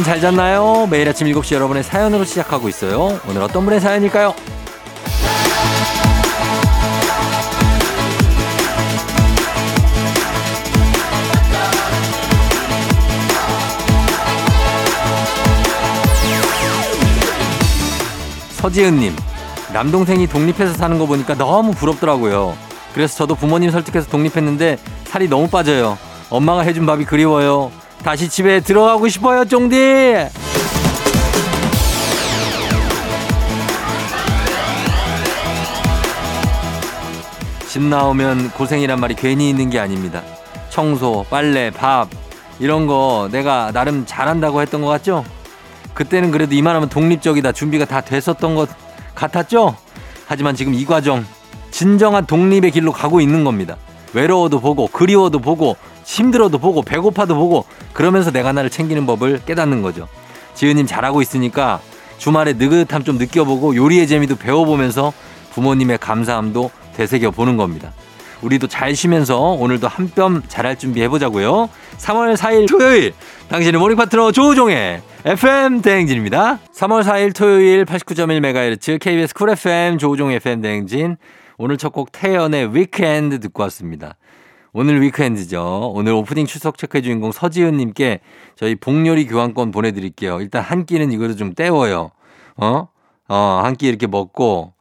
여러분 잘 잤나요? 매일 아침 7시 여러분의 사연으로 시작하고 있어요. 오늘 어떤 분의 사연일까요? 서지은님, 남동생이 독립해서 사는 거 보니까 너무 부럽더라고요. 그래서 저도 부모님 설득해서 독립했는데 살이 너무 빠져요. 엄마가 해준 밥이 그리워요. 다시 집에 들어가고 싶어요, 쫑디! 집 나오면 고생이란 말이 괜히 있는 게 아닙니다. 청소, 빨래, 밥, 이런 거 내가 나름 잘한다고 했던 것 같죠? 그때는 그래도 이만하면 독립적이다. 준비가 다 됐었던 것 같았죠? 하지만 지금 이 과정, 진정한 독립의 길로 가고 있는 겁니다. 외로워도 보고, 그리워도 보고, 힘들어도 보고, 배고파도 보고, 그러면서 내가 나를 챙기는 법을 깨닫는 거죠. 지은님 잘하고 있으니까 주말에 느긋함 좀 느껴보고 요리의 재미도 배워보면서 부모님의 감사함도 되새겨 보는 겁니다. 우리도 잘 쉬면서 오늘도 한 뼘 자랄 준비 해보자고요. 3월 4일 토요일 당신의 morning 파트너 조우종의 FM 대행진입니다. 3월 4일 토요일 89.1MHz KBS 쿨 FM 조우종 FM 대행진 오늘 첫 곡 태연의 Weekend 듣고 왔습니다. 오늘 Weekend죠. 오늘 오프닝 출석 체크의 주인공 서지은님께 저희 복요리 교환권 보내드릴게요. 일단 한 끼는 이거를 좀 때워요. 어? 어, 한 끼 이렇게 먹고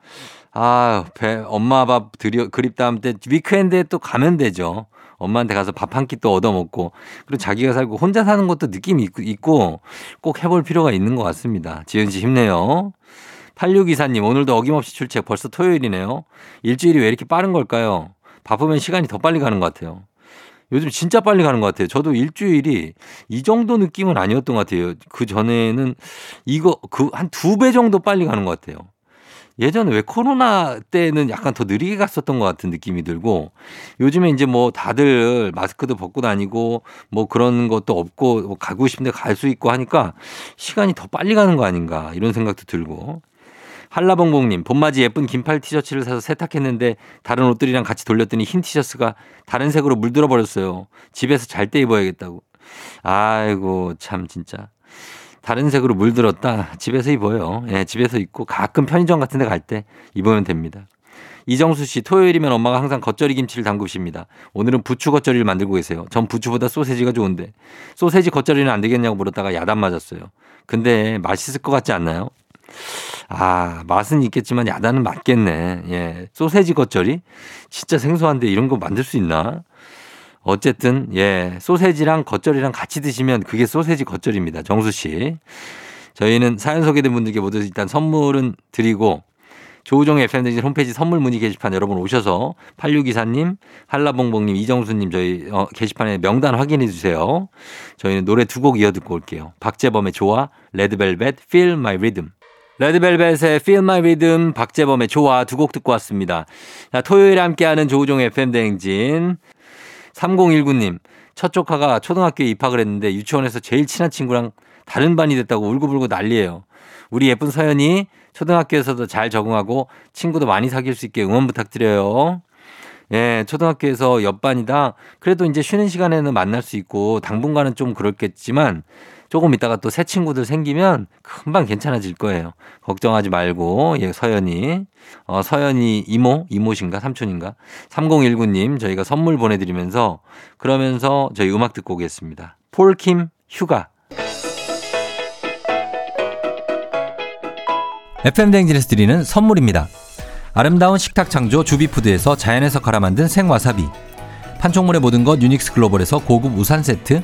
아, 배, 엄마 밥 드려, 그립다 하면 때 Weekend에 또 가면 되죠. 엄마한테 가서 밥 한 끼 또 얻어먹고 그리고 자기가 살고 혼자 사는 것도 느낌이 있고 꼭 해볼 필요가 있는 것 같습니다. 지은 씨 힘내요. 8624님 오늘도 어김없이 출첵 벌써 토요일이네요. 일주일이 왜 이렇게 빠른 걸까요? 바쁘면 시간이 더 빨리 가는 것 같아요. 요즘 진짜 빨리 가는 것 같아요. 저도 일주일이 이 정도 느낌은 아니었던 것 같아요. 그 전에는 이거 그 한 두 배 정도 빨리 가는 것 같아요. 예전에 왜 코로나 때는 약간 더 느리게 갔었던 것 같은 느낌이 들고 요즘에 이제 뭐 다들 마스크도 벗고 다니고 뭐 그런 것도 없고 뭐 가고 싶은데 갈 수 있고 하니까 시간이 더 빨리 가는 거 아닌가 이런 생각도 들고 한라봉봉님 봄맞이 예쁜 긴팔 티셔츠를 사서 세탁했는데 다른 옷들이랑 같이 돌렸더니 흰 티셔츠가 다른 색으로 물들어 버렸어요. 집에서 잘 때 입어야겠다고. 아이고 참 진짜 다른 색으로 물들었다. 집에서 입어요. 예, 집에서 입고 가끔 편의점 같은 데 갈 때 입으면 됩니다. 이정수 씨, 토요일이면 엄마가 항상 겉절이 김치를 담그십니다. 오늘은 부추 겉절이를 만들고 계세요. 전 부추보다 소세지가 좋은데. 소세지 겉절이는 안 되겠냐고 물었다가 야단 맞았어요. 근데 맛있을 것 같지 않나요? 아, 맛은 있겠지만 야단은 맞겠네. 예. 소세지 겉절이? 진짜 생소한데 이런 거 만들 수 있나? 어쨌든 예 소세지랑 겉절이랑 같이 드시면 그게 소세지 겉절입니다. 정수 씨. 저희는 사연 소개된 분들께 모두 일단 선물은 드리고 조우종의 FM등진 홈페이지 선물 문의 게시판 여러분 오셔서 8624님, 한라봉봉님, 이정수님 저희 어, 게시판에 명단 확인해 주세요. 저희는 노래 두 곡 이어 듣고 올게요. 박재범의 좋아, 레드벨벳, Feel My Rhythm. 레드벨벳의 Feel My Rhythm, 박재범의 좋아 두 곡 듣고 왔습니다. 자, 토요일에 함께하는 조우종의 FM대행진. 3019님, 첫 조카가 초등학교에 입학을 했는데 유치원에서 제일 친한 친구랑 다른 반이 됐다고 울고불고 난리예요. 우리 예쁜 서연이 초등학교에서도 잘 적응하고 친구도 많이 사귈 수 있게 응원 부탁드려요. 예, 초등학교에서 옆반이다. 그래도 이제 쉬는 시간에는 만날 수 있고 당분간은 좀 그렇겠지만 조금 있다가 또 새 친구들 생기면 금방 괜찮아질 거예요. 걱정하지 말고, 예, 서연이. 어, 서연이 이모? 이모신가? 삼촌인가? 3019님, 저희가 선물 보내드리면서 그러면서 저희 음악 듣고 오겠습니다. 폴킴 휴가. FM대행진에서 드리는 선물입니다. 아름다운 식탁 창조 주비푸드에서 자연에서 갈아 만든 생와사비. 판촉물의 모든 것 유닉스 글로벌에서 고급 우산 세트.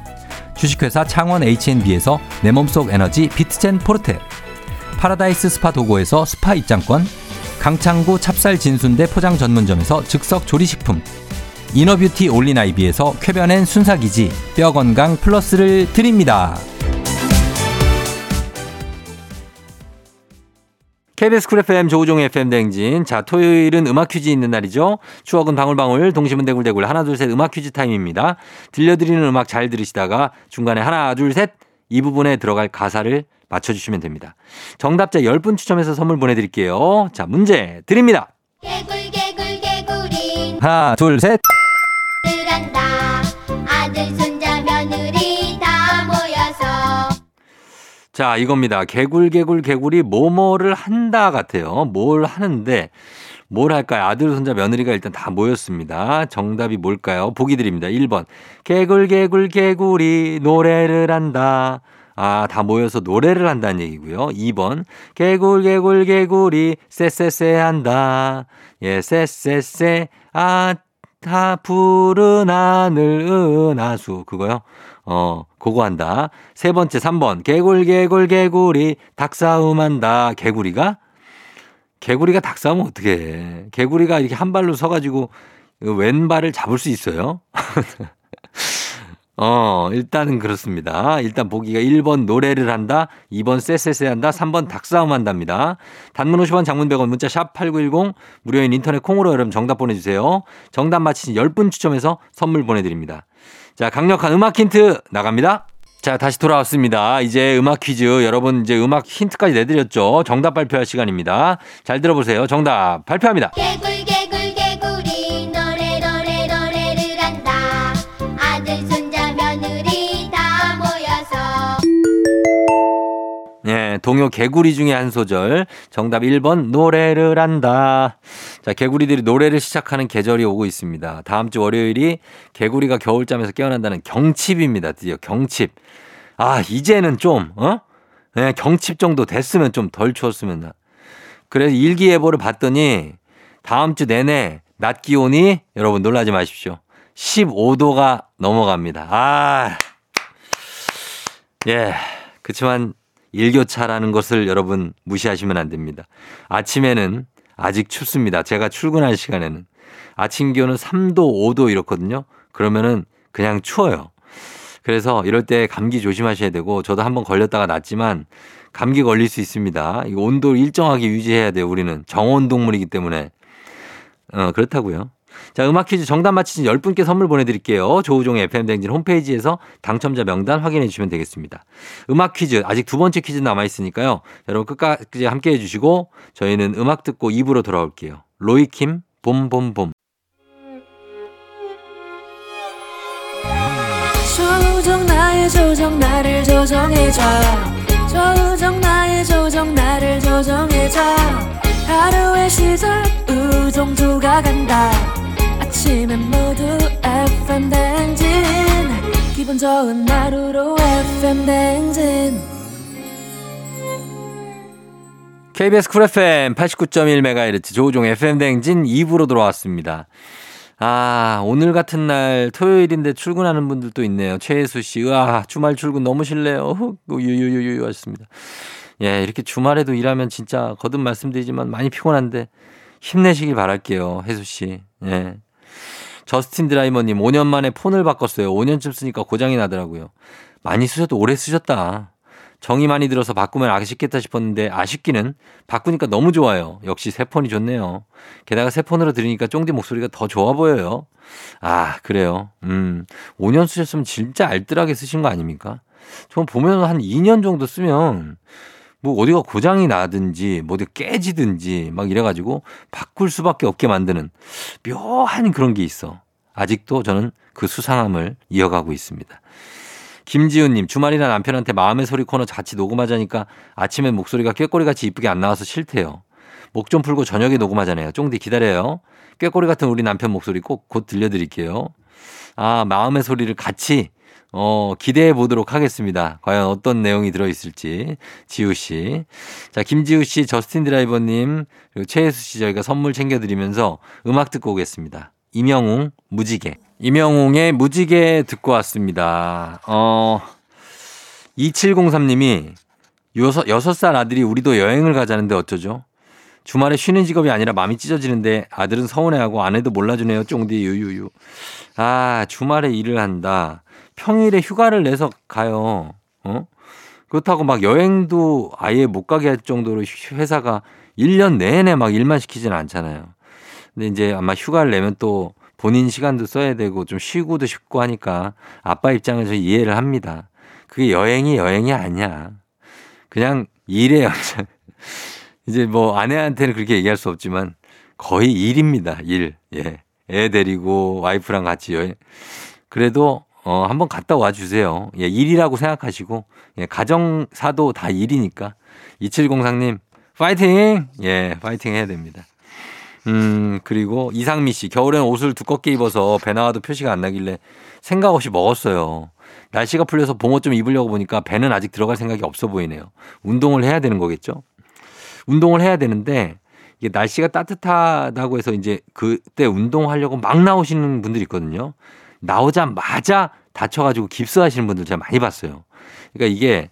주식회사 창원 H&B에서 내 몸속 에너지 비트젠 포르테 파라다이스 스파 도고에서 스파 입장권 강창구 찹쌀 진순대 포장 전문점에서 즉석 조리식품 이너뷰티 올린아이비에서 쾌변엔 순삭이지 뼈건강 플러스를 드립니다. KBS 쿨 FM 조우종의 FM 댕진. 자, 토요일은 음악 퀴즈 있는 날이죠. 추억은 방울방울, 동심은 대굴대굴, 하나, 둘, 셋 음악 퀴즈 타임입니다. 들려드리는 음악 잘 들으시다가 중간에 하나, 둘, 셋 이 부분에 들어갈 가사를 맞춰주시면 됩니다. 정답자 10분 추첨해서 선물 보내드릴게요. 자, 문제 드립니다. 개굴 개굴 개구리 하나, 둘, 셋. 를 한다 아들 손자 며느리 자, 이겁니다. 개굴, 개굴, 개굴이 뭐뭐를 한다 같아요. 뭘 하는데, 뭘 할까요? 아들, 손자, 며느리가 일단 다 모였습니다. 정답이 뭘까요? 보기 드립니다. 1번. 개굴, 개굴, 개굴이 노래를 한다. 아, 다 모여서 노래를 한다는 얘기고요. 2번. 개굴, 개굴, 개굴이 쎄쎄쎄 한다. 예, 쎄쎄쎄. 아, 다 푸른 하늘 은하수. 그거요? 어, 그거 한다. 세 번째, 3번. 개굴, 개굴, 개굴이 닭싸움 한다. 개구리가? 개구리가 닭싸움은 어떻게 해. 개구리가 이렇게 한 발로 서가지고 왼발을 잡을 수 있어요? 어, 일단은 그렇습니다. 일단 보기가 1번 노래를 한다, 2번 쎄쎄쎄 한다, 3번 닭싸움 한답니다. 단문 50원 장문 100원 문자 샵 8910 무료인 인터넷 콩으로 여러분 정답 보내주세요. 정답 맞히신 10분 추첨해서 선물 보내드립니다. 자, 강력한 음악 힌트 나갑니다. 자, 다시 돌아왔습니다. 이제 음악 퀴즈. 여러분 이제 음악 힌트까지 내드렸죠. 정답 발표할 시간입니다. 잘 들어보세요. 정답 발표합니다. 개굴 개굴 동요 개구리 중에 한 소절. 정답 1번 노래를 한다. 자, 개구리들이 노래를 시작하는 계절이 오고 있습니다. 다음 주 월요일이 개구리가 겨울잠에서 깨어난다는 경칩입니다. 드디어 경칩. 아, 이제는 좀 어? 예, 경칩 정도 됐으면 좀 덜 추웠으면 나. 그래서 일기예보를 봤더니 다음 주 내내 낮 기온이 여러분 놀라지 마십시오. 15도가 넘어갑니다. 아. 예. 그렇지만 일교차라는 것을 여러분 무시하시면 안 됩니다. 아침에는 아직 춥습니다. 제가 출근할 시간에는. 아침 기온은 3도, 5도 이렇거든요. 그러면은 그냥 추워요. 그래서 이럴 때 감기 조심하셔야 되고 저도 한번 걸렸다가 낫지만 감기 걸릴 수 있습니다. 이 온도 일정하게 유지해야 돼요. 우리는 정온 동물이기 때문에. 어, 그렇다고요. 자, 음악 퀴즈 정답 맞히신 10분께 선물 보내드릴게요. 조우종의 FM댕진 홈페이지에서 당첨자 명단 확인해 주시면 되겠습니다. 음악 퀴즈, 아직 두 번째 퀴즈 남아있으니까요. 여러분 끝까지 함께 해주시고 저희는 음악 듣고 입으로 돌아올게요. 로이킴, 봄봄봄. 조정 나의 조정 나를 조정해줘 조정 나의 조정 나를 조정해줘 하루의 시절 우정조가 간다 아침엔 모두 FM 댕진 기분 좋은 하루로 FM 댕진 KBS 쿨 FM 89.1MHz 조우종 FM 댕진 2부로 돌아왔습니다. 아, 오늘 같은 날 토요일인데 출근하는 분들도 있네요. 최혜수 씨, 와, 주말 출근 너무 싫네요. 유유유유 하셨습니다. 예, 이렇게 주말에도 일하면 진짜 거듭 말씀드리지만 많이 피곤한데 힘내시길 바랄게요. 혜수 씨. 예. 저스틴 드라이머님, 5년 만에 폰을 바꿨어요. 5년쯤 쓰니까 고장이 나더라고요. 많이 쓰셔도 오래 쓰셨다. 정이 많이 들어서 바꾸면 아쉽겠다 싶었는데 아쉽기는 바꾸니까 너무 좋아요. 역시 새 폰이 좋네요. 게다가 새 폰으로 들으니까 쫑디 목소리가 더 좋아 보여요. 아, 그래요. 음. 5년 쓰셨으면 진짜 알뜰하게 쓰신 거 아닙니까? 저 보면 한 2년 정도 쓰면 뭐 어디가 고장이 나든지 뭐 어디 깨지든지 막 이래가지고 바꿀 수밖에 없게 만드는 묘한 그런 게 있어. 아직도 저는 그 수상함을 이어가고 있습니다. 김지훈님, 주말이나 남편한테 마음의 소리 코너 같이 녹음하자니까 아침에 목소리가 꾀꼬리같이 이쁘게 안 나와서 싫대요. 목 좀 풀고 저녁에 녹음하자네요. 쫑디 기다려요. 꾀꼬리 같은 우리 남편 목소리 꼭 곧 들려드릴게요. 아, 마음의 소리를 같이 어, 기대해 보도록 하겠습니다. 과연 어떤 내용이 들어있을지. 지우 씨. 자, 김지우 씨, 저스틴 드라이버님, 그리고 최혜수 씨 저희가 선물 챙겨드리면서 음악 듣고 오겠습니다. 임영웅, 무지개. 임영웅의 무지개 듣고 왔습니다. 어, 2703님이 여섯, 여섯 살 아들이 우리도 여행을 가자는데 어쩌죠? 주말에 쉬는 직업이 아니라 마음이 찢어지는데 아들은 서운해하고 아내도 몰라주네요. 쫑디 유유유. 아, 주말에 일을 한다. 평일에 휴가를 내서 가요. 어? 그렇다고 막 여행도 아예 못 가게 할 정도로 회사가 1년 내내 막 일만 시키지는 않잖아요. 근데 이제 아마 휴가를 내면 또 본인 시간도 써야 되고 좀 쉬고도 싶고 하니까 아빠 입장에서 이해를 합니다. 그게 여행이 여행이 아니야. 그냥 일의 연장. 이제 뭐 아내한테는 그렇게 얘기할 수 없지만 거의 일입니다. 일. 예. 애 데리고 와이프랑 같이 여행. 그래도 어, 한번 갔다 와 주세요. 예, 일이라고 생각하시고, 예, 가정사도 다 일이니까. 2703님, 파이팅! 예, 파이팅 해야 됩니다. 음, 그리고 이상미 씨, 겨울엔 옷을 두껍게 입어서 배 나와도 표시가 안 나길래 생각 없이 먹었어요. 날씨가 풀려서 봄옷 좀 입으려고 보니까 배는 아직 들어갈 생각이 없어 보이네요. 운동을 해야 되는 거겠죠? 운동을 해야 되는데, 이게 날씨가 따뜻하다고 해서 이제 그때 운동하려고 막 나오시는 분들이 있거든요. 나오자마자 다쳐가지고 깁스하시는 분들 제가 많이 봤어요. 그러니까 이게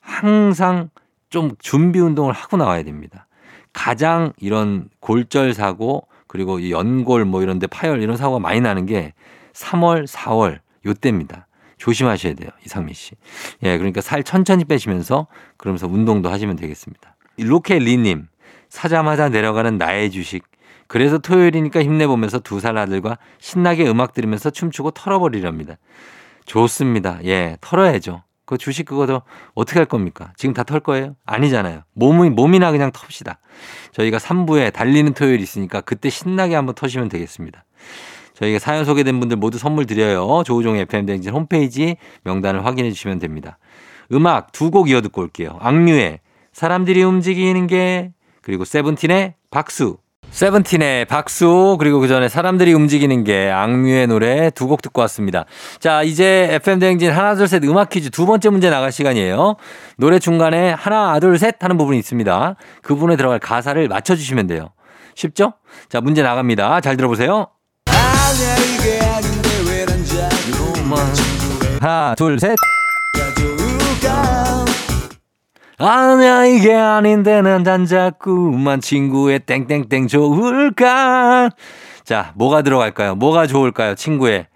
항상 좀 준비 운동을 하고 나와야 됩니다. 가장 이런 골절 사고 그리고 이 연골 뭐 이런 데 파열 이런 사고가 많이 나는 게 3월, 4월 요때입니다. 조심하셔야 돼요. 이상민 씨. 예, 그러니까 살 천천히 빼시면서 그러면서 운동도 하시면 되겠습니다. 로케 리님, 사자마자 내려가는 나의 주식. 그래서 토요일이니까 힘내보면서 두 살 아들과 신나게 음악 들으면서 춤추고 털어버리렵니다. 좋습니다. 예, 털어야죠. 그 주식 그거도 어떻게 할 겁니까? 지금 다 털 거예요? 아니잖아요. 몸이, 몸이나 그냥 텁시다. 저희가 3부에 달리는 토요일 있으니까 그때 신나게 한번 터시면 되겠습니다. 저희가 사연 소개된 분들 모두 선물 드려요. 조우종 FM 댕진 홈페이지 명단을 확인해 주시면 됩니다. 음악 두 곡 이어 듣고 올게요. 악뮤의 사람들이 움직이는 게 그리고 세븐틴의 박수 세븐틴의 박수 그리고 그 전에 사람들이 움직이는 게 악뮤의 노래 두 곡 듣고 왔습니다. 자 이제 FM 대행진 하나 둘 셋 음악 퀴즈 두 번째 문제 나갈 시간이에요. 노래 중간에 하나 둘 셋 하는 부분이 있습니다. 그 부분에 들어갈 가사를 맞춰주시면 돼요. 쉽죠? 자 문제 나갑니다. 잘 들어보세요. 하나 둘 셋. 아니야 이게 아닌데 난 자꾸만 친구의 땡땡땡 좋을까? 자 뭐가 들어갈까요? 뭐가 좋을까요 친구의?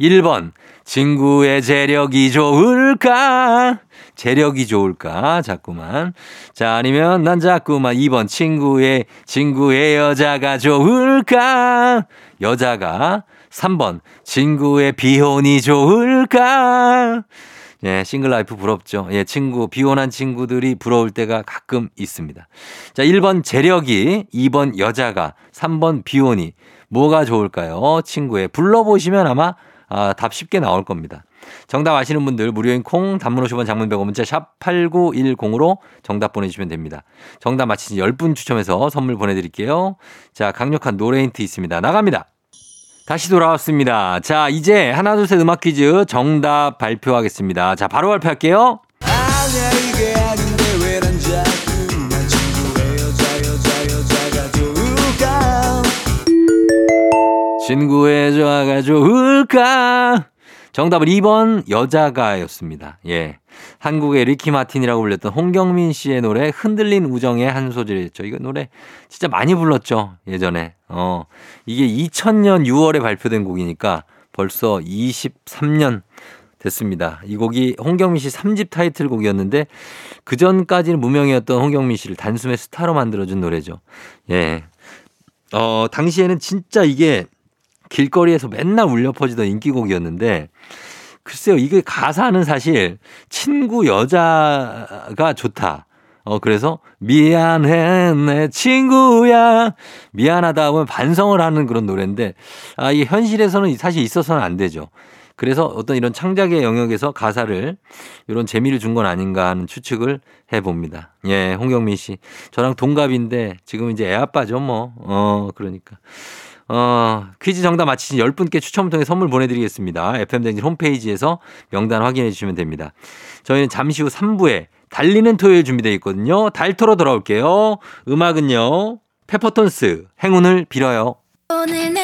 1번 친구의 재력이 좋을까? 재력이 좋을까? 자꾸만. 자 아니면 난 자꾸만 2번 친구의 친구의 여자가 좋을까? 여자가. 3번 친구의 비혼이 좋을까 예, single life 부럽죠. 예, 친구, 비혼한 친구들이 부러울 때가 가끔 있습니다. 자, 1번 재력이, 2번 여자가, 3번 비혼이. 뭐가 좋을까요? 친구의. 불러보시면 아마 아, 답 쉽게 나올 겁니다. 정답 아시는 분들 무료인 콩 단문 50원 장문 100원 문자 샵 8910으로 정답 보내주시면 됩니다. 정답 맞히신 10분 추첨해서 선물 보내드릴게요. 자, 강력한 노래 힌트 있습니다. 나갑니다. 다시 돌아왔습니다. 자, 이제 하나, 둘, 셋 음악 퀴즈 정답 발표하겠습니다. 자, 바로 발표할게요. 친구의 여자가 좋을까? 정답은 2번 여자가였습니다. 예. 한국의 리키 마틴이라고 불렸던 홍경민 씨의 노래 흔들린 우정의 한 소절이었죠. 이거 노래 진짜 많이 불렀죠. 예전에. 어. 이게 2000년 6월에 발표된 곡이니까 벌써 23년 됐습니다. 이 곡이 홍경민 씨 3집 타이틀곡이었는데 그 전까지는 무명이었던 홍경민 씨를 단숨에 스타로 만들어준 노래죠. 예. 어, 당시에는 진짜 이게 길거리에서 맨날 울려 퍼지던 인기곡이었는데 글쎄요, 이게 가사는 사실 친구 여자가 좋다. 어, 그래서 미안해, 내 친구야. 미안하다 하면 반성을 하는 그런 노래인데, 아, 이게 현실에서는 사실 있어서는 안 되죠. 그래서 어떤 이런 창작의 영역에서 가사를 이런 재미를 준 건 아닌가 하는 추측을 해봅니다. 예, 홍경민 씨. 저랑 동갑인데 지금 이제 애 아빠죠, 뭐. 어, 그러니까. 어, 퀴즈 정답 맞히신 10분께 추첨을 통해 선물 보내드리겠습니다. FM댕진 홈페이지에서 명단 확인해 주시면 됩니다. 저희는 잠시 후 3부에 달리는 토요일 준비되어 있거든요. 달토로 돌아올게요. 음악은요. 페퍼톤스 행운을 빌어요. 오늘 내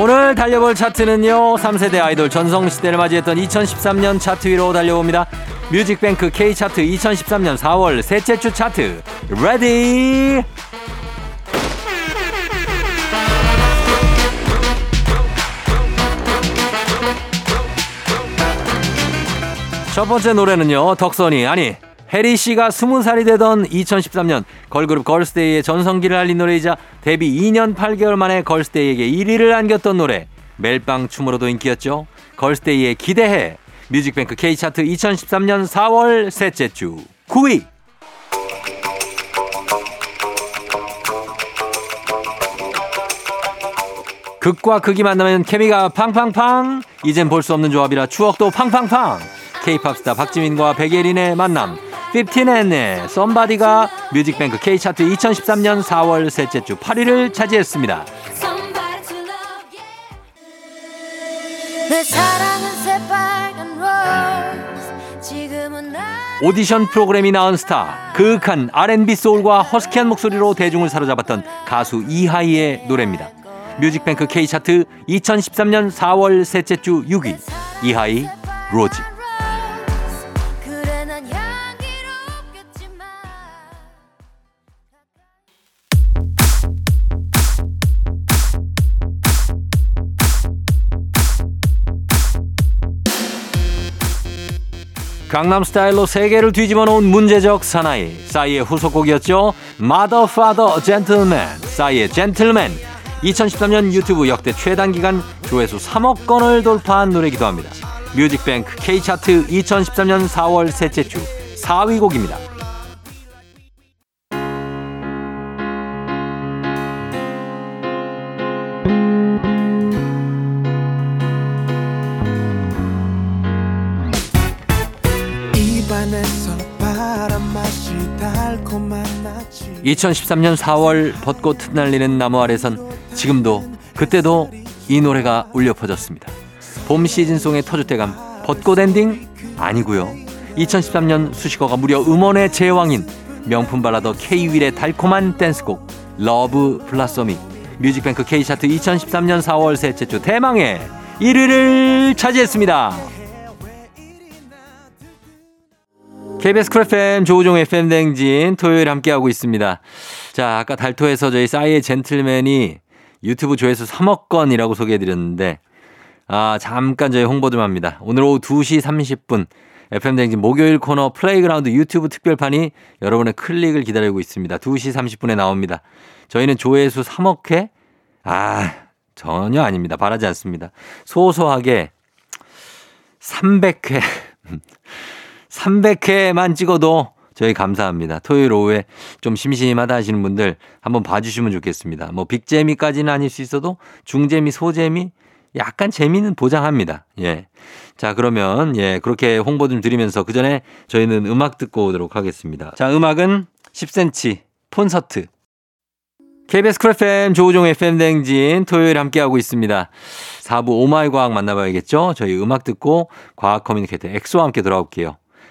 오늘 달려볼 차트는요, 3세대 아이돌 전성시대를 맞이했던 2013년 차트 위로 달려봅니다. 뮤직뱅크 K차트 2013년 4월 셋째 주 차트, Ready! 첫 번째 노래는요, 덕선이, 아니, 혜리 씨가 20살이 되던 2013년 걸그룹 걸스데이의 전성기를 알린 노래이자 데뷔 2년 8개월 만에 걸스데이에게 1위를 안겼던 노래. 멜빵 춤으로도 인기였죠. 걸스데이의 기대해. 뮤직뱅크 K차트 2013년 4월 셋째 주 9위. 극과 극이 만나면 케미가 팡팡팡. 이젠 볼 수 없는 조합이라 추억도 팡팡팡. K-팝 스타 박지민과 백예린의 만남. 15N의 썸바디가 뮤직뱅크 K차트 2013년 4월 셋째 주 8위를 차지했습니다. 오디션 프로그램이 낳은 스타, 그윽한 R&B 소울과 허스키한 목소리로 대중을 사로잡았던 가수 이하이의 노래입니다. 뮤직뱅크 K차트 2013년 4월 셋째 주 6위 이하이 Rose 강남 스타일로 세계를 뒤집어 놓은 문제적 사나이 싸이의 후속곡이었죠. Mother, Father, Gentleman 싸이의 젠틀맨 2013년 유튜브 역대 최단기간 조회수 3억 건을 돌파한 노래이기도 합니다. 뮤직뱅크 K차트 2013년 4월 셋째 주 4위 곡입니다. 2013년 4월 벚꽃 흩날리는 나무 아래선 지금도 그때도 이 노래가 울려 퍼졌습니다. 봄 시즌송의 터줏대감 벚꽃 엔딩 아니고요. 2013년 수식어가 무려 음원의 제왕인 명품 발라더 K-윌의 달콤한 댄스곡 Love Blossom이 뮤직뱅크 K차트 2013년 4월 셋째 주 대망의 1위를 차지했습니다. KBS 쿨 FM 조우종 FM 댕진 토요일 함께하고 있습니다. 자, 아까 달토에서 저희 싸이의 Gentleman이 유튜브 조회수 3억 건이라고 소개해드렸는데, 아, 잠깐 저희 홍보 좀 합니다. 오늘 오후 2시 30분 FM 댕진 목요일 코너 Playground 유튜브 특별판이 여러분의 클릭을 기다리고 있습니다. 2시 30분에 나옵니다. 저희는 조회수 3억 회? 아, 전혀 아닙니다. 바라지 않습니다. 소소하게 300회. 300회만 찍어도 저희 감사합니다. 토요일 오후에 좀 심심하다 하시는 분들 한번 봐주시면 좋겠습니다. 뭐 빅재미까지는 아닐 수 있어도 중재미, 소재미 약간 재미는 보장합니다. 예. 자, 그러면 예, 그렇게 홍보 좀 드리면서 그 전에 저희는 음악 듣고 오도록 하겠습니다. 자, 음악은 10cm 콘서트. KBS 쿨 FM 조우종 FM 대행진 토요일 함께하고 있습니다. 4부 오마이 과학 만나봐야겠죠? 저희 음악 듣고 과학 커뮤니케이터 엑소와 함께 돌아올게요.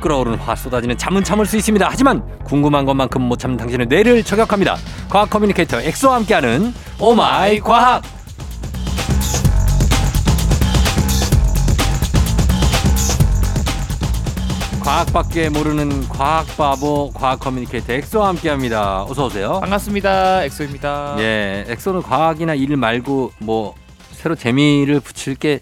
끓어오르는 화 쏟아지는 잠은 참을 수 있습니다. 하지만 궁금한 것만큼 못 참는 당신의 뇌를 저격합니다. 과학 커뮤니케이터 엑소와 함께하는 오마이 과학. 과학밖에 모르는 과학 바보 과학 커뮤니케이터 엑소와 함께합니다. 어서 오세요. 반갑습니다. 엑소입니다. 예, 엑소는 과학이나 일 말고 뭐 새로 재미를 붙일 게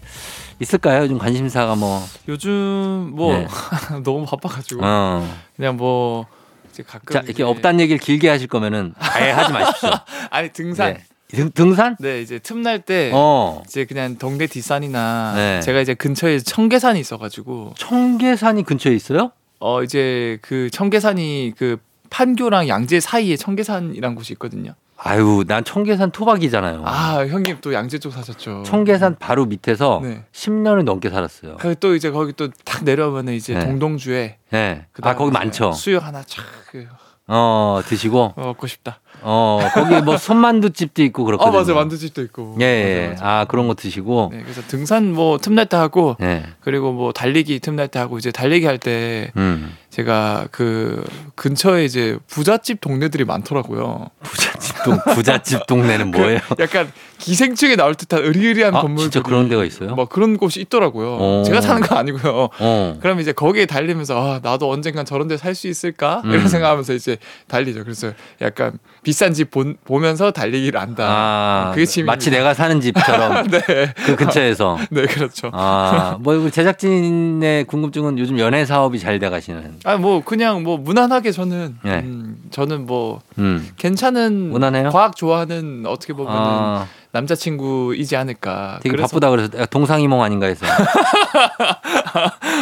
있을까요? 요즘 관심사가 뭐 요즘 뭐 네. 너무 바빠가지고 어. 그냥 뭐 이제 가끔 자, 이렇게 이제- 없단 얘기를 길게 하실 거면은 아예 하지 마십시오. 아니 등산 네. 등, 등산? 네, 이제 틈날 때 어. 이제 그냥 동네 뒷산이나 네. 제가 이제 근처에 청계산이 있어가지고 청계산이 근처에 있어요? 어 이제 그 청계산이 그 판교랑 양재 사이에 청계산이란 곳이 있거든요. 아유, 난 청계산 토박이잖아요. 아 형님 또 양재 쪽 사셨죠. 청계산 바로 밑에서 네. 10년을 넘게 살았어요. 그 또 이제 거기 또 탁 내려오면은 이제 네. 동동주에 네. 아, 그다음에 거기 많죠. 수육 하나 촥 그, 어, 드시고, 어, 먹고 싶다. 어, 거기 뭐 손만두 집도 있고 아 그렇거든요. 맞아 만두집도 있고. 예, 예. 맞아, 맞아. 아, 그런 거 드시고. 네, 그래서 등산 뭐 틈날 때 하고 네. 그리고 뭐 달리기 틈날 때 하고 이제 달리기 할때 음. 제가 그 근처에 이제 부잣집 동네들이 많더라고요. 부잣집 동, 부잣집 동네는 뭐예요? 약간 기생충에 나올 듯한 으리으리한 아, 건물들이 진짜 그런 데가 있어요? 뭐 그런 곳이 있더라고요. 오. 제가 사는 건 아니고요. 어. 그럼 이제 거기에 달리면서 아, 나도 언젠간 저런 데 살 수 있을까 음. 이런 생각하면서 이제 달리죠. 그래서 약간 비싼 집 본, 보면서 달리기를 한다. 아, 그게 취미입니다. 마치 내가 사는 집처럼 네, 그 근처에서. 네 그렇죠. 아, 뭐 제작진의 궁금증은 요즘 연애 사업이 잘 돼 가시는. 아 뭐 그냥 뭐 무난하게 저는 네. 음, 저는 뭐 음. 괜찮은 무난해요? 과학 좋아하는 어떻게 보면 은 아, 남자친구이지 않을까. 되게 그래서- 바쁘다 그래서 동상이몽 아닌가 해서.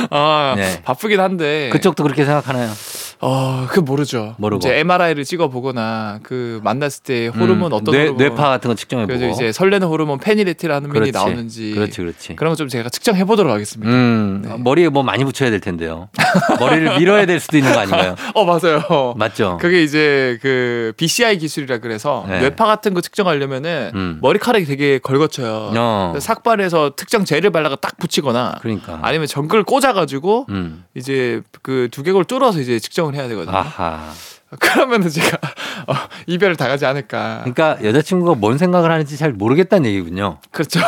아, 네. 바쁘긴 한데. 그쪽도 그렇게 생각하나요? 어, 그 모르죠. 모르고. 이제 MRI를 찍어 보거나 그 만났을 때 호르몬 음, 어떤 뇌, 호르몬 뇌파 같은 거 측정해 보고. 그래서 이제 설레는 호르몬 페니레틸하는민이 나오는지 그렇지, 그렇지. 그런 거 좀 제가 측정해 보도록 하겠습니다. 음, 네. 머리에 뭐 많이 붙여야 될 텐데요. 머리를 밀어야 될 수도 있는 거 아닌가요? 어, 맞아요. 맞죠? 그게 이제 그 BCI 기술이라 그래서 네. 뇌파 같은 거 측정하려면은 음. 머리카락이 되게 걸거쳐요. 어. 삭발해서 특정 젤을 발라가 딱 붙이거나 그러니까. 아니면 전글을 꽂아 가지고 음. 이제 그 두개골 뚫어서 이제 측정 을 해야 되거든요. 아하. 그러면은 제가 어, 이별을 당하지 않을까. 그러니까 여자친구가 뭔 생각을 하는지 잘 모르겠다는 얘기군요. 그렇죠.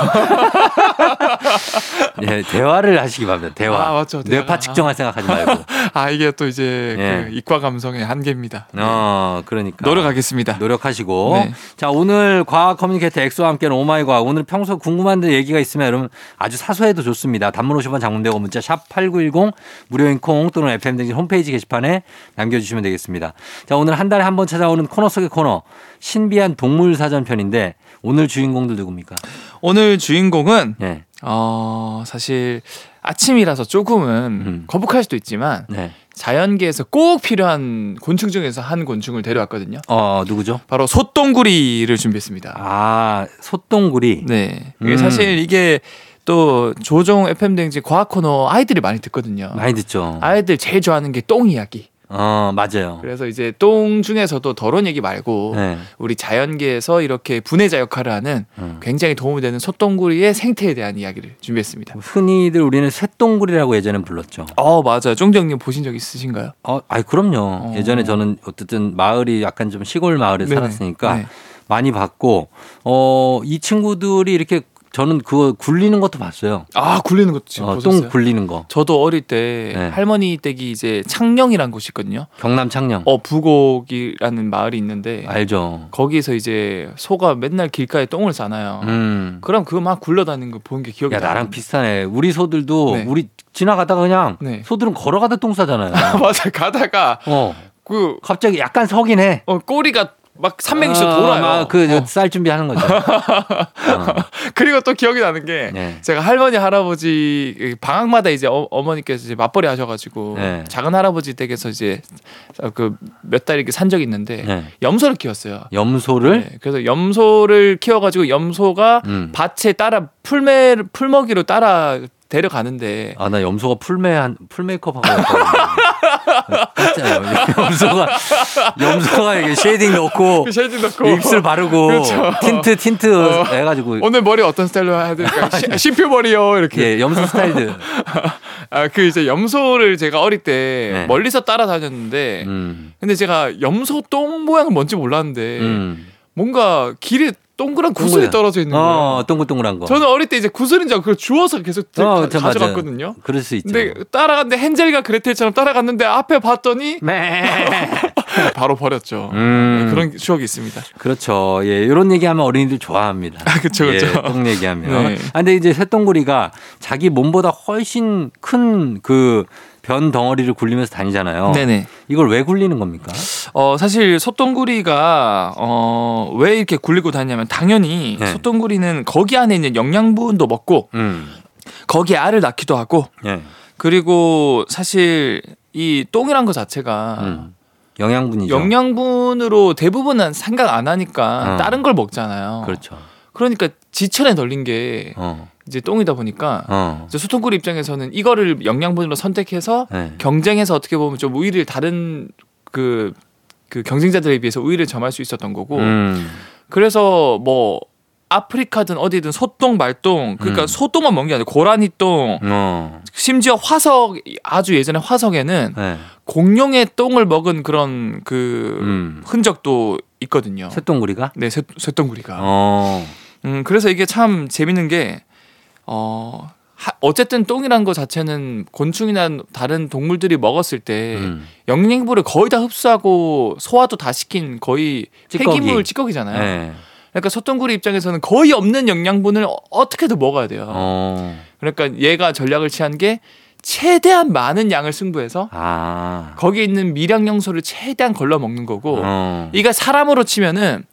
예, 대화를 하시기 바랍니다. 대화. 아, 맞죠. 대화. 뇌파 측정할 생각하지 말고. 아 이게 또 이제 예. 그 이과 감성의 한계입니다. 어, 그러니까. 노력하겠습니다. 노력하시고. 네. 자, 오늘 과학 커뮤니케이터 엑소와 함께하는 오마이 과학. 오늘 평소 궁금한 데 얘기가 있으면 여러분 아주 사소해도 좋습니다. 단문 50원 장문대고 문자 샵 8910 무료인 콩 또는 FM 대행진 홈페이지 게시판에 남겨주시면 되겠습니다. 자, 오늘 한 달에 한 번 찾아오는 코너 속의 코너. 신비한 동물 사전 편인데 오늘 주인공들 누굽니까? 오늘 주인공은 네. 어 사실 아침이라서 조금은 음. 거북할 수도 있지만 네. 자연계에서 꼭 필요한 곤충 중에서 한 곤충을 데려왔거든요. 어, 누구죠? 바로 솥동구리를 준비했습니다. 아, 솥동구리. 네. 음. 사실 이게 또 조종 FM 댕지 과학 코너 아이들이 많이 듣거든요. 많이 듣죠. 아이들 제일 좋아하는 게 똥 이야기. 어, 맞아요. 그래서 이제 똥 중에서도 더러운 얘기 말고 네. 우리 자연계에서 이렇게 분해자 역할을 하는 음. 굉장히 도움이 되는 솥동구리의 생태에 대한 이야기를 준비했습니다. 흔히들 우리는 쇳동구리라고 예전엔 불렀죠. 어 맞아요. 쫑정님 보신 적 있으신가요? 어, 아이 그럼요. 어. 예전에 저는 어쨌든 마을이 약간 좀 시골 마을에 네네. 살았으니까 네. 많이 봤고 어, 이 친구들이 이렇게 저는 그거 굴리는 것도 봤어요. 아 굴리는 것도 지금 어, 보셨어요? 똥 굴리는 거. 저도 어릴 때 네. 할머니 댁이 이제 창녕이라는 곳이 있거든요. 경남 창녕. 어 부곡이라는 마을이 있는데 알죠. 거기서 이제 소가 맨날 길가에 똥을 싸나요. 음. 그럼 그거 막 굴러다니는 거 본 게 기억이 야 나요. 나랑 비슷하네. 우리 소들도 네. 우리 지나가다가 그냥 네. 소들은 걸어가다 똥 싸잖아요. 맞아 가다가 어. 그 갑자기 약간 서긴 해. 어, 꼬리가 막 360도 어, 돌아요. 막그 어. 쌀 준비하는 거죠. 어. 그리고 또 기억이 나는 게 네. 제가 할머니 할아버지 방학마다 이제 어, 어머니께서 이제 맞벌이 하셔가지고 네. 작은 할아버지 댁에서 이제 그 몇 달 이렇게 산 적이 있는데 네. 염소를 키웠어요. 염소를 네, 그래서 염소를 키워가지고 염소가 음. 밭에 따라 풀매 풀먹이로 따라 데려가는데 아 나 염소가 풀메 한 풀메이크업 하고 깜짝이야. 염소가 염소가 이게 shading 넣고 그 shading 넣고 입술 바르고 그렇죠. 틴트 틴트 어. 해가지고 오늘 머리 어떤 스타일로 해야 될까? 쉼표 머리요 이렇게. 예 염소 스타일들. 아그 이제 염소를 제가 어릴 때 네. 멀리서 따라다녔는데 음. 근데 제가 염소 똥 모양은 뭔지 몰랐는데 음. 뭔가 길에 동그란 구슬이 동그란. 떨어져 있는 거예요. 어 동글동글한 거. 저는 어릴 때 이제 구슬인 줄 알고 그걸 주워서 계속 들- 어, 가- 저 맞아요. 가져갔거든요. 그럴 수 있죠. 근데 따라갔는데 헨젤과 그레텔처럼 따라갔는데 앞에 봤더니 매. 바로 버렸죠. 음. 네, 그런 추억이 있습니다. 그렇죠. 예, 이런 얘기하면 어린이들 좋아합니다. 아, 그쵸, 그쵸. 예, 똥 얘기하면. 네. 아, 근데 이제 새똥구리가 자기 몸보다 훨씬 큰 그 변 덩어리를 굴리면서 다니잖아요. 네네. 이걸 왜 굴리는 겁니까? 어 사실 소똥구리가 어 왜 이렇게 굴리고 다니냐면 당연히 네. 소똥구리는 거기 안에 있는 영양분도 먹고 음. 거기에 알을 낳기도 하고 예. 그리고 사실 이 똥이란 거 자체가 음. 영양분이죠. 영양분으로 대부분은 생각 안 하니까 어. 다른 걸 먹잖아요. 그렇죠. 그러니까 지천에 널린 게 어. 이제 똥이다 보니까 어. 이제 소똥구리 입장에서는 이거를 영양분으로 선택해서 네. 경쟁해서 어떻게 보면 좀 우위를 다른 그, 그 경쟁자들에 비해서 우위를 점할 수 있었던 거고 음. 그래서 뭐 아프리카든 어디든 소똥 말똥 그러니까 음. 소똥만 먹는 게 아니라 고라니 똥 어. 심지어 화석 아주 예전에 화석에는 네. 공룡의 똥을 먹은 그런 그 음. 흔적도 있거든요. 새똥구리가? 네, 쇠, 쇠똥구리가. 어. 음, 그래서 이게 참 재밌는 게, 어, 하, 어쨌든 똥이란 거 자체는 곤충이나 다른 동물들이 먹었을 때 음. 영양분을 거의 다 흡수하고 소화도 다 시킨 거의 찌꺼기. 폐기물 찌꺼기잖아요. 네. 그러니까 소똥구리 입장에서는 거의 없는 영양분을 어- 어떻게든 먹어야 돼요. 어. 그러니까 얘가 전략을 취한 게 최대한 많은 양을 승부해서 아. 거기에 있는 미량 영소를 최대한 걸러 먹는 거고 어. 이가 사람으로 치면은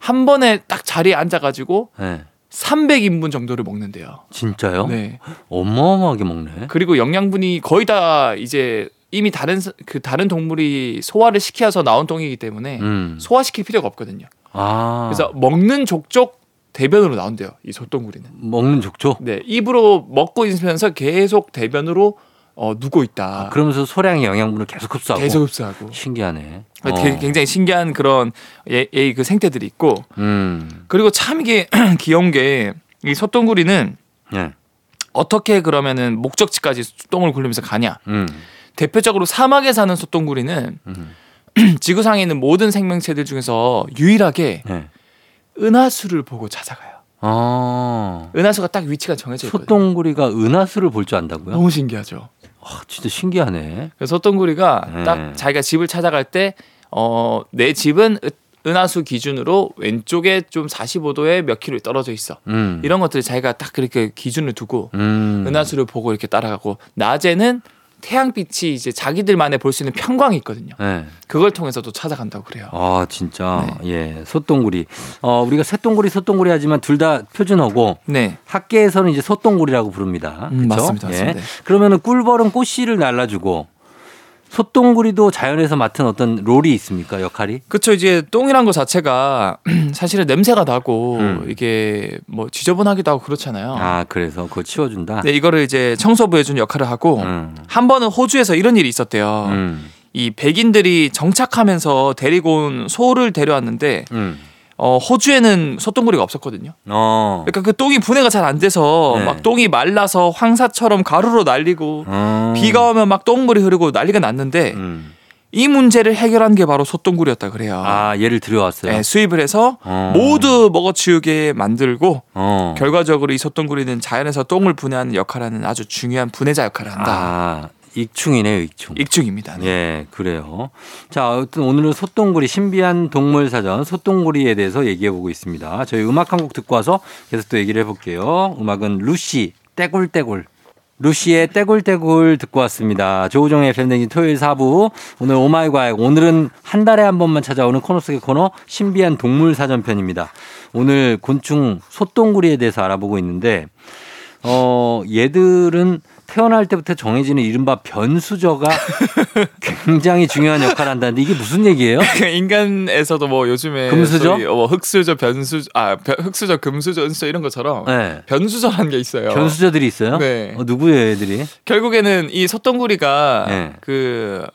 한 번에 딱 자리에 앉아가지고 네. 300인분 정도를 먹는데요. 진짜요? 네. 어마어마하게 먹네. 그리고 영양분이 거의 다 이제 이미 다른 사- 그 다른 동물이 소화를 시켜서 나온 똥이기 때문에 음. 소화시킬 필요가 없거든요. 아. 그래서 먹는 족족 대변으로 나온대요. 이 소똥구리는. 먹는 족족. 네, 입으로 먹고 있으면서 계속 대변으로 어, 누고 있다. 아, 그러면서 소량의 영양분을 계속 흡수하고. 계속 흡수하고. 신기하네. 되게 어. 굉장히 신기한 그런 예, 예, 그 생태들이 있고 음. 그리고 참 이게 귀여운 게 이 소똥구리는 예. 어떻게 그러면은 목적지까지 똥을 굴리면서 가냐? 음. 대표적으로 사막에 사는 소똥구리는 음. 지구상에 있는 모든 생명체들 중에서 유일하게 예. 은하수를 보고 찾아가요. 어. 은하수가 딱 위치가 정해져 있거든요. 소똥구리가 은하수를 볼 줄 안다고요? 너무 신기하죠. 아, 진짜 신기하네. 그래서 소똥구리가 네. 딱 자기가 집을 찾아갈 때 어, 내 집은 은- 은하수 기준으로 왼쪽에 좀 45도에 몇 킬로 떨어져 있어. 음. 이런 것들을 자기가 딱 그렇게 기준을 두고 음. 은하수를 보고 이렇게 따라가고 낮에는 태양빛이 이제 자기들만의 볼 수 있는 편광이 있거든요. 네. 그걸 통해서도 찾아간다고 그래요. 아, 진짜. 네. 예. 소똥구리. 어, 우리가 새똥구리, 소똥구리 하지만 둘 다 표준어고 네. 학계에서는 이제 소똥구리라고 부릅니다. 음, 그쵸? 맞습니다, 예. 맞습니다. 그러면은 꿀벌은 꽃씨를 날라주고 소똥구리도 자연에서 맡은 어떤 롤이 있습니까? 역할이? 그렇죠. 이제 똥이란 거 자체가 사실은 냄새가 나고 음. 이게 뭐 지저분하기도 하고 그렇잖아요. 아, 그래서 그거 치워준다? 네, 이거를 이제 청소부해 준 역할을 하고 음. 한 번은 호주에서 이런 일이 있었대요. 음. 이 백인들이 정착하면서 데리고 온 소를 데려왔는데 음. 어, 호주에는 소똥구리가 없었거든요. 어. 그러니까 그 똥이 분해가 잘 안 돼서 네. 막 똥이 말라서 황사처럼 가루로 날리고 어. 비가 오면 막 똥물이 흐르고 난리가 났는데 음. 이 문제를 해결한 게 바로 소똥구리였다 그래요. 아, 얘를 들여왔어요. 네, 수입을 해서 어. 모두 먹어치우게 만들고 어. 결과적으로 이 소똥구리는 자연에서 똥을 분해하는 역할을 하는 아주 중요한 분해자 역할을 한다. 아, 익충이네요, 익충. 익중입니다. 네. 예, 그래요. 자, 어쨌든 오늘은 소똥구리 신비한 동물 사전 소똥구리에 대해서 얘기해 보고 있습니다. 저희 음악 한 곡 듣고 와서 계속 또 얘기를 해 볼게요. 음악은 루시 떼굴떼굴 루시의 떼굴떼굴 듣고 왔습니다. 조우종의 팬데믹 토요일 4부. 오늘 오마이과학. 오늘은 한 달에 한 번만 찾아오는 코너 속의 코너 신비한 동물 사전편입니다. 오늘 곤충 소똥구리에 대해서 알아보고 있는데, 어, 얘들은 태어날 때부터 정해지는 이른바 변수저가 굉장히 중요한 역할을 한다는데 이게 무슨 얘기예요? 인간에서도 뭐 요즘에 금수저? 뭐 흑수저, 변수 아 변- 흑수저, 금수저, 은수저 이런 것처럼 네. 변수저라는 게 있어요. 변수저들이 있어요? 네. 어, 누구예요, 애들이? 결국에는 이 소똥구리가 네. 그,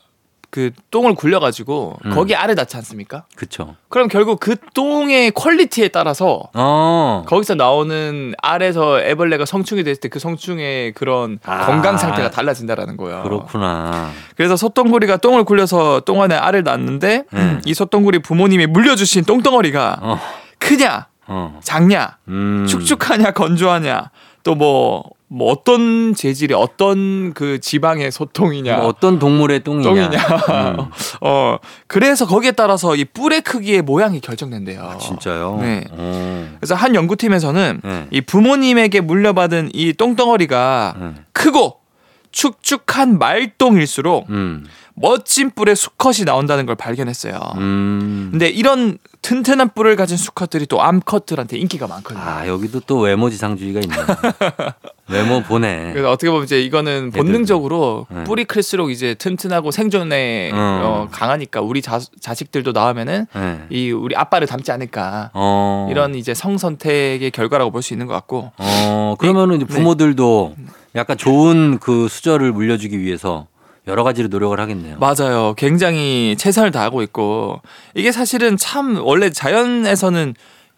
그 똥을 굴려가지고 음. 거기 알을 낳지 않습니까? 그쵸. 그럼 결국 그 똥의 quality에 따라서 어. 거기서 나오는 알에서 애벌레가 성충이 됐을 때 그 성충의 그런 아. 건강 상태가 달라진다라는 거예요. 그렇구나. 그래서 소똥구리가 똥을 굴려서 똥 안에 알을 낳는데 네. 이 소똥구리 부모님이 물려주신 똥덩어리가 어. 크냐 어. 작냐 음. 축축하냐 건조하냐 또뭐 뭐 어떤 재질의 어떤 그 지방의 소똥이냐 뭐 어떤 동물의 똥이냐. 똥이냐 음. 어 그래서 거기에 따라서 이 뿔의 크기의 모양이 결정된대요. 아, 진짜요? 네. 어. 그래서 한 연구팀에서는 네. 이 부모님에게 물려받은 이 똥덩어리가 네. 크고 축축한 말똥일수록 음. 멋진 뿔의 수컷이 나온다는 걸 발견했어요. 음. 근데 이런 튼튼한 뿔을 가진 수컷들이 또 암컷들한테 인기가 많거든요. 아, 여기도 또 외모지상주의가 있네. 외모 보네. 그래서 어떻게 보면 이제 이거는 본능적으로 네. 뿔이 클수록 이제 튼튼하고 생존에 음. 어, 강하니까 우리 자, 자식들도 나오면은 네. 이 우리 아빠를 닮지 않을까 어. 이런 이제 성 선택의 결과라고 볼 수 있는 것 같고 어, 그러면은 이제 네. 부모들도 약간 좋은 그 수저를 물려주기 위해서 여러 가지로 노력을 하겠네요. 맞아요. 굉장히 최선을 다하고 있고 이게 사실은 참 원래 자연에서는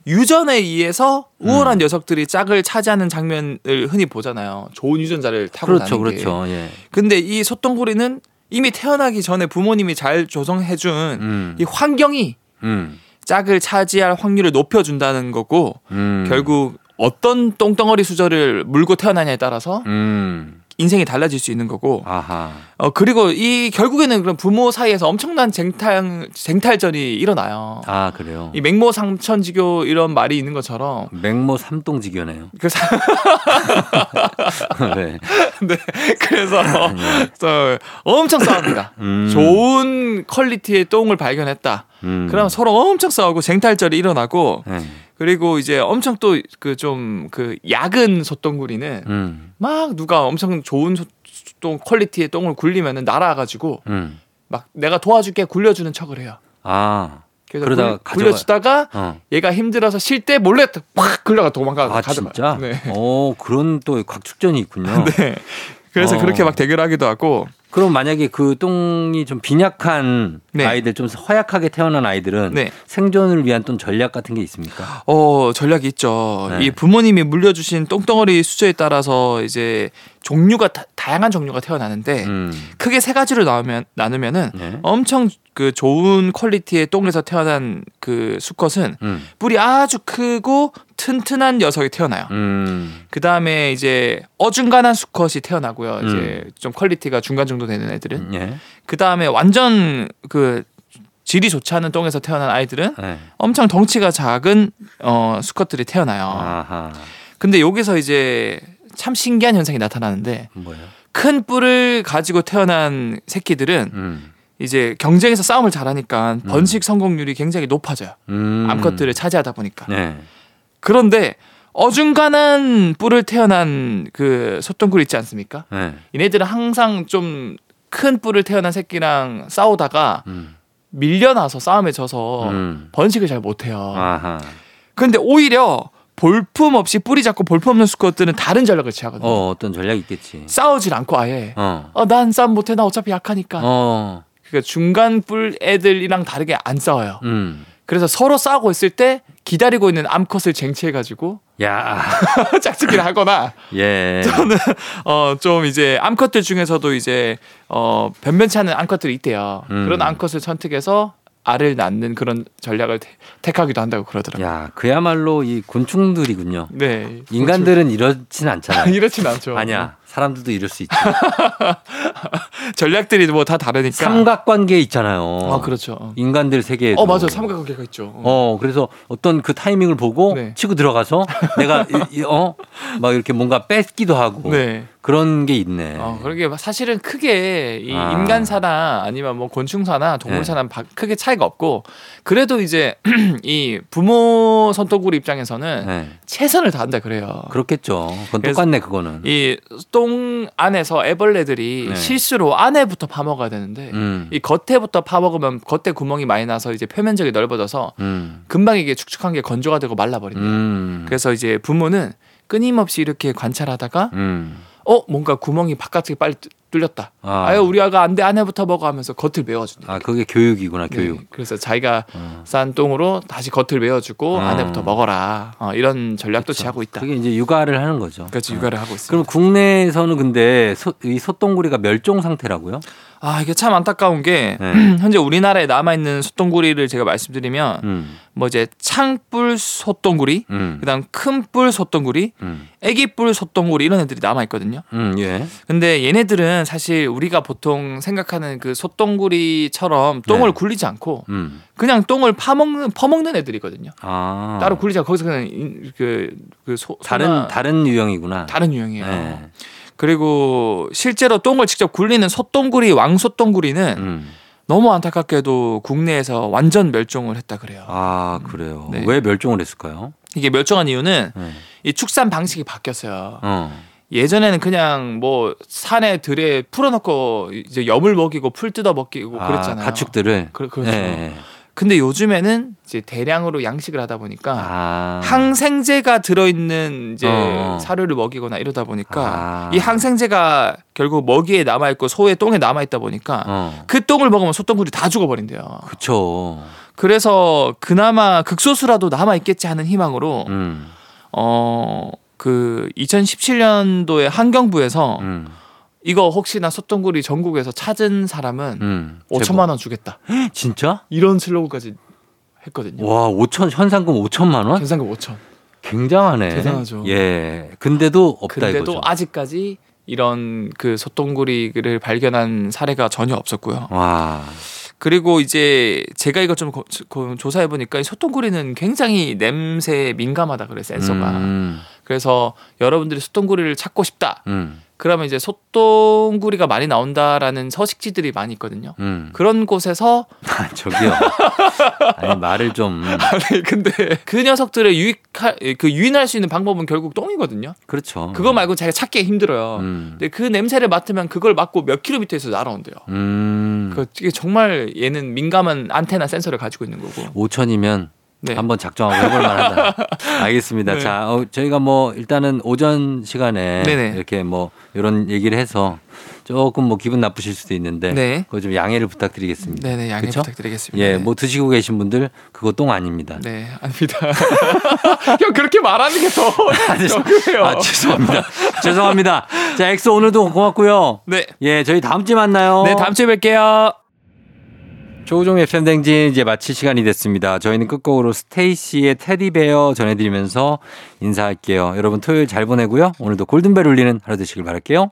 유전에 의해서 음. 우월한 녀석들이 짝을 차지하는 장면을 흔히 보잖아요. 좋은 유전자를 타고 그렇죠, 나는 게. 그렇죠. 예. 근데 이 소똥구리는 이미 태어나기 전에 부모님이 잘 조성해준 음. 이 환경이 음. 짝을 차지할 확률을 높여준다는 거고 음. 결국 어떤 똥덩어리 수저를 물고 태어나냐에 따라서 음. 인생이 달라질 수 있는 거고 아하. 어 그리고 이 결국에는 그런 부모 사이에서 엄청난 쟁탈 쟁탈전이 일어나요. 아, 그래요. 이 맹모 삼천지교 이런 말이 있는 것처럼 맹모 삼동지교네요. 그 사- 네. 네, 그래서 저 엄청 싸웁니다. 음. 좋은 퀄리티의 똥을 발견했다. 음. 그럼 서로 엄청 싸우고 쟁탈전이 일어나고 네. 그리고 이제 엄청 또 그 좀그 약은 소똥구리는 음. 막 누가 엄청 좋은 소, 똥 퀄리티의 똥을 굴리면은 날아가지고 음. 막 내가 도와줄게 굴려주는 척을 해요. 아. 그래서 그러다가 굴, 굴려주다가 어. 얘가 힘들어서 쉴 때 몰래 확 굴려가 도망가 아, 가져가요. 진짜? 네. 어, 그런 또 각축전이 있군요. 네. 그래서 어. 그렇게 막 대결하기도 하고 그럼 만약에 그 똥이 좀 빈약한 네. 아이들, 좀 허약하게 태어난 아이들은 네. 생존을 위한 또 전략 같은 게 있습니까? 어 전략이 있죠. 네. 이 부모님이 물려주신 똥덩어리 수저에 따라서 이제 종류가 다, 다양한 종류가 태어나는데 음. 크게 세 가지로 나누면 나누면은 네. 엄청 그 좋은 quality의 똥에서 태어난 그 수컷은 음. 뿔이 아주 크고 튼튼한 녀석이 태어나요. 음. 그 다음에 이제 어중간한 수컷이 태어나고요. 이제 음. 좀 quality가 중간 정도 되는 애들은. 예. 그 다음에 완전 그 질이 좋지 않은 똥에서 태어난 아이들은 네. 엄청 덩치가 작은 어 수컷들이 태어나요. 아하. 근데 여기서 이제 참 신기한 현상이 나타나는데 뭐예요? 큰 뿔을 가지고 태어난 새끼들은 음. 이제 경쟁에서 싸움을 잘하니까 번식 성공률이 굉장히 높아져요. 음. 암컷들을 차지하다 보니까. 네. 그런데 어중간한 뿔을 태어난 그 소똥굴 있지 않습니까? 네. 얘네들은 항상 좀 큰 뿔을 태어난 새끼랑 싸우다가 음. 밀려나서 싸움에 져서 음. 번식을 잘 못해요. 아하. 근데 오히려 볼품 없이 뿌리 잡고 볼품 없는 수컷들은 다른 전략을 취하거든요. 어, 어떤 전략이 있겠지. 싸우질 않고 아예 어. 어, 난 싸움 못해 나 어차피 약하니까 어. 그러니까 중간 뿔 애들이랑 다르게 안 싸워요. 음. 그래서 서로 싸우고 있을 때 기다리고 있는 암컷을 쟁취해가지고 야, 짝짓기를 하거나 예. 저는 어좀 이제 암컷들 중에서도 이제 어 변변치 않은 암컷들이 있대요. 음. 그런 암컷을 선택해서 알을 낳는 그런 전략을 태- 택하기도 한다고 그러더라고요. 야, 그야말로 이 곤충들이군요. 네. 인간들은 이렇진 않잖아요. 이렇진 않죠. 아니야. 사람들도 이럴 수 있지. 전략들이 뭐 다 다르니까. 삼각관계 있잖아요. 아 그렇죠. 인간들 세계에. 어 맞아 삼각관계가 있죠. 어, 그래서 어떤 그 타이밍을 보고 네. 치고 들어가서 내가 이- 이- 어, 막 이렇게 뭔가 뺏기도 하고 네. 그런 게 있네. 어, 그러게 사실은 크게 이 아. 인간사나 아니면 뭐 곤충사나 동물사는 바- 크게 차이가 없고 그래도 이제 이 부모 손톱구리 입장에서는 네. 최선을 다한다 그래요. 그렇겠죠. 그건 똑같네, 그거는. 이 똥 안에서 애벌레들이 네. 실수로 안에부터 파먹어야 되는데 음. 이 겉에부터 파먹으면 겉에 구멍이 많이 나서 이제 표면적이 넓어져서 음. 금방 이게 축축한 게 건조가 되고 말라버린다. 음. 그래서 이제 부모는 끊임없이 이렇게 관찰하다가 음. 어 뭔가 구멍이 바깥에 빨리 뚫- 뚫렸다. 아. 아. 유 우리 아가 안돼 안에부터 먹어 하면서 겉을 메워준다. 아, 그게 교육이구나, 네, 교육. 그래서 자기가 어. 싼 똥으로 다시 겉을 메워주고 어. 안에부터 먹어라. 어, 이런 전략도 취하고 있다. 그게 이제 육아를 하는 거죠. 그렇지 어. 육아를 하고 있습니다. 그럼 국내에서는 근데 소, 이 소똥구리가 멸종 상태라고요? 아 이게 참 안타까운 게 네. 현재 우리나라에 남아 있는 소똥구리를 제가 말씀드리면 음. 뭐 이제 창뿔 소똥구리, 음. 그다음 큰뿔 소똥구리, 음. 애기뿔 소똥구리 이런 애들이 남아 있거든요. 음, 예. 근데 얘네들은 사실 우리가 보통 생각하는 그 소똥구리처럼 똥을 네. 굴리지 않고 음. 그냥 똥을 파먹는 퍼먹는 애들이거든요. 아. 따로 굴리지 않고 거기서 그냥 인- 그, 그 소, 다른 다른 유형이구나. 다른 유형이에요. 네. 그리고 실제로 똥을 직접 굴리는 소똥구리, 왕소똥구리는 음. 너무 안타깝게도 국내에서 완전 멸종을 했다 그래요. 아, 그래요. 네. 왜 멸종을 했을까요? 이게 멸종한 이유는 네. 이 축산 방식이 바뀌었어요. 어. 예전에는 그냥 뭐 산에 들에 풀어놓고 이제 여물 먹이고 풀 뜯어 먹이고 아, 그랬잖아요. 가축들을. 그, 그렇죠. 네. 근데 요즘에는 이제 대량으로 양식을 하다 보니까 아. 항생제가 들어있는 이제 어. 사료를 먹이거나 이러다 보니까 아. 이 항생제가 결국 먹이에 남아 있고 소의 똥에 남아 있다 보니까 어. 그 똥을 먹으면 소똥구리 다 죽어버린대요. 그쵸. 그래서 그나마 극소수라도 남아 있겠지 하는 희망으로 음. 어그 2017년도에 환경부에서 음. 이거 혹시나 소똥구리 전국에서 찾은 사람은 음. 5천만 원 주겠다. 진짜? 이런 슬로건까지 했거든요. 와, 5천 현상금 5천만 원? 현상금 5천. 굉장하네. 대단하죠. 예. 근데도 없다 근데도 이거죠. 아직까지 이런 그 소똥구리를 발견한 사례가 전혀 없었고요. 와. 그리고 이제 제가 이거 좀 조사해 보니까 이 소똥구리는 굉장히 냄새에 민감하다 그래 센서가. 음. 그래서 여러분들이 소똥구리를 찾고 싶다. 음. 그러면 이제 소똥구리가 많이 나온다라는 서식지들이 많이 있거든요. 음. 그런 곳에서 아, 저기요. 아니 말을 좀 아니 근데 그 녀석들을 유익할 그 유인할 수 있는 방법은 결국 똥이거든요. 그렇죠. 그거 말고 자기가 찾기 힘들어요. 음. 근데 그 냄새를 맡으면 그걸 맡고 몇 킬로미터에서 날아온대요. 음. 그 이게 정말 얘는 민감한 안테나 센서를 가지고 있는 거고. 5천이면 네. 한번 작정하고 해볼 만하다. 알겠습니다. 네. 자, 어, 저희가 뭐 일단은 오전 시간에 네네. 이렇게 뭐 이런 얘기를 해서 조금 뭐 기분 나쁘실 수도 있는데 네. 그거 좀 양해를 부탁드리겠습니다. 네네 양해 그쵸? 부탁드리겠습니다. 예, 네. 뭐 드시고 계신 분들 그거 똥 아닙니다. 네 아닙니다. 형 그렇게 말하는 게 더 그래요. 아, 죄송합니다. 죄송합니다. 자, 엑소 오늘도 고맙고요. 네. 예, 저희 다음 주에 만나요. 네 다음 주에 뵐게요. 조우종 FM 대행진 이제 마칠 시간이 됐습니다. 저희는 끝곡으로 스테이씨의 테디베어 전해드리면서 인사할게요. 여러분 토요일 잘 보내고요. 오늘도 골든벨 울리는 하루 되시길 바랄게요.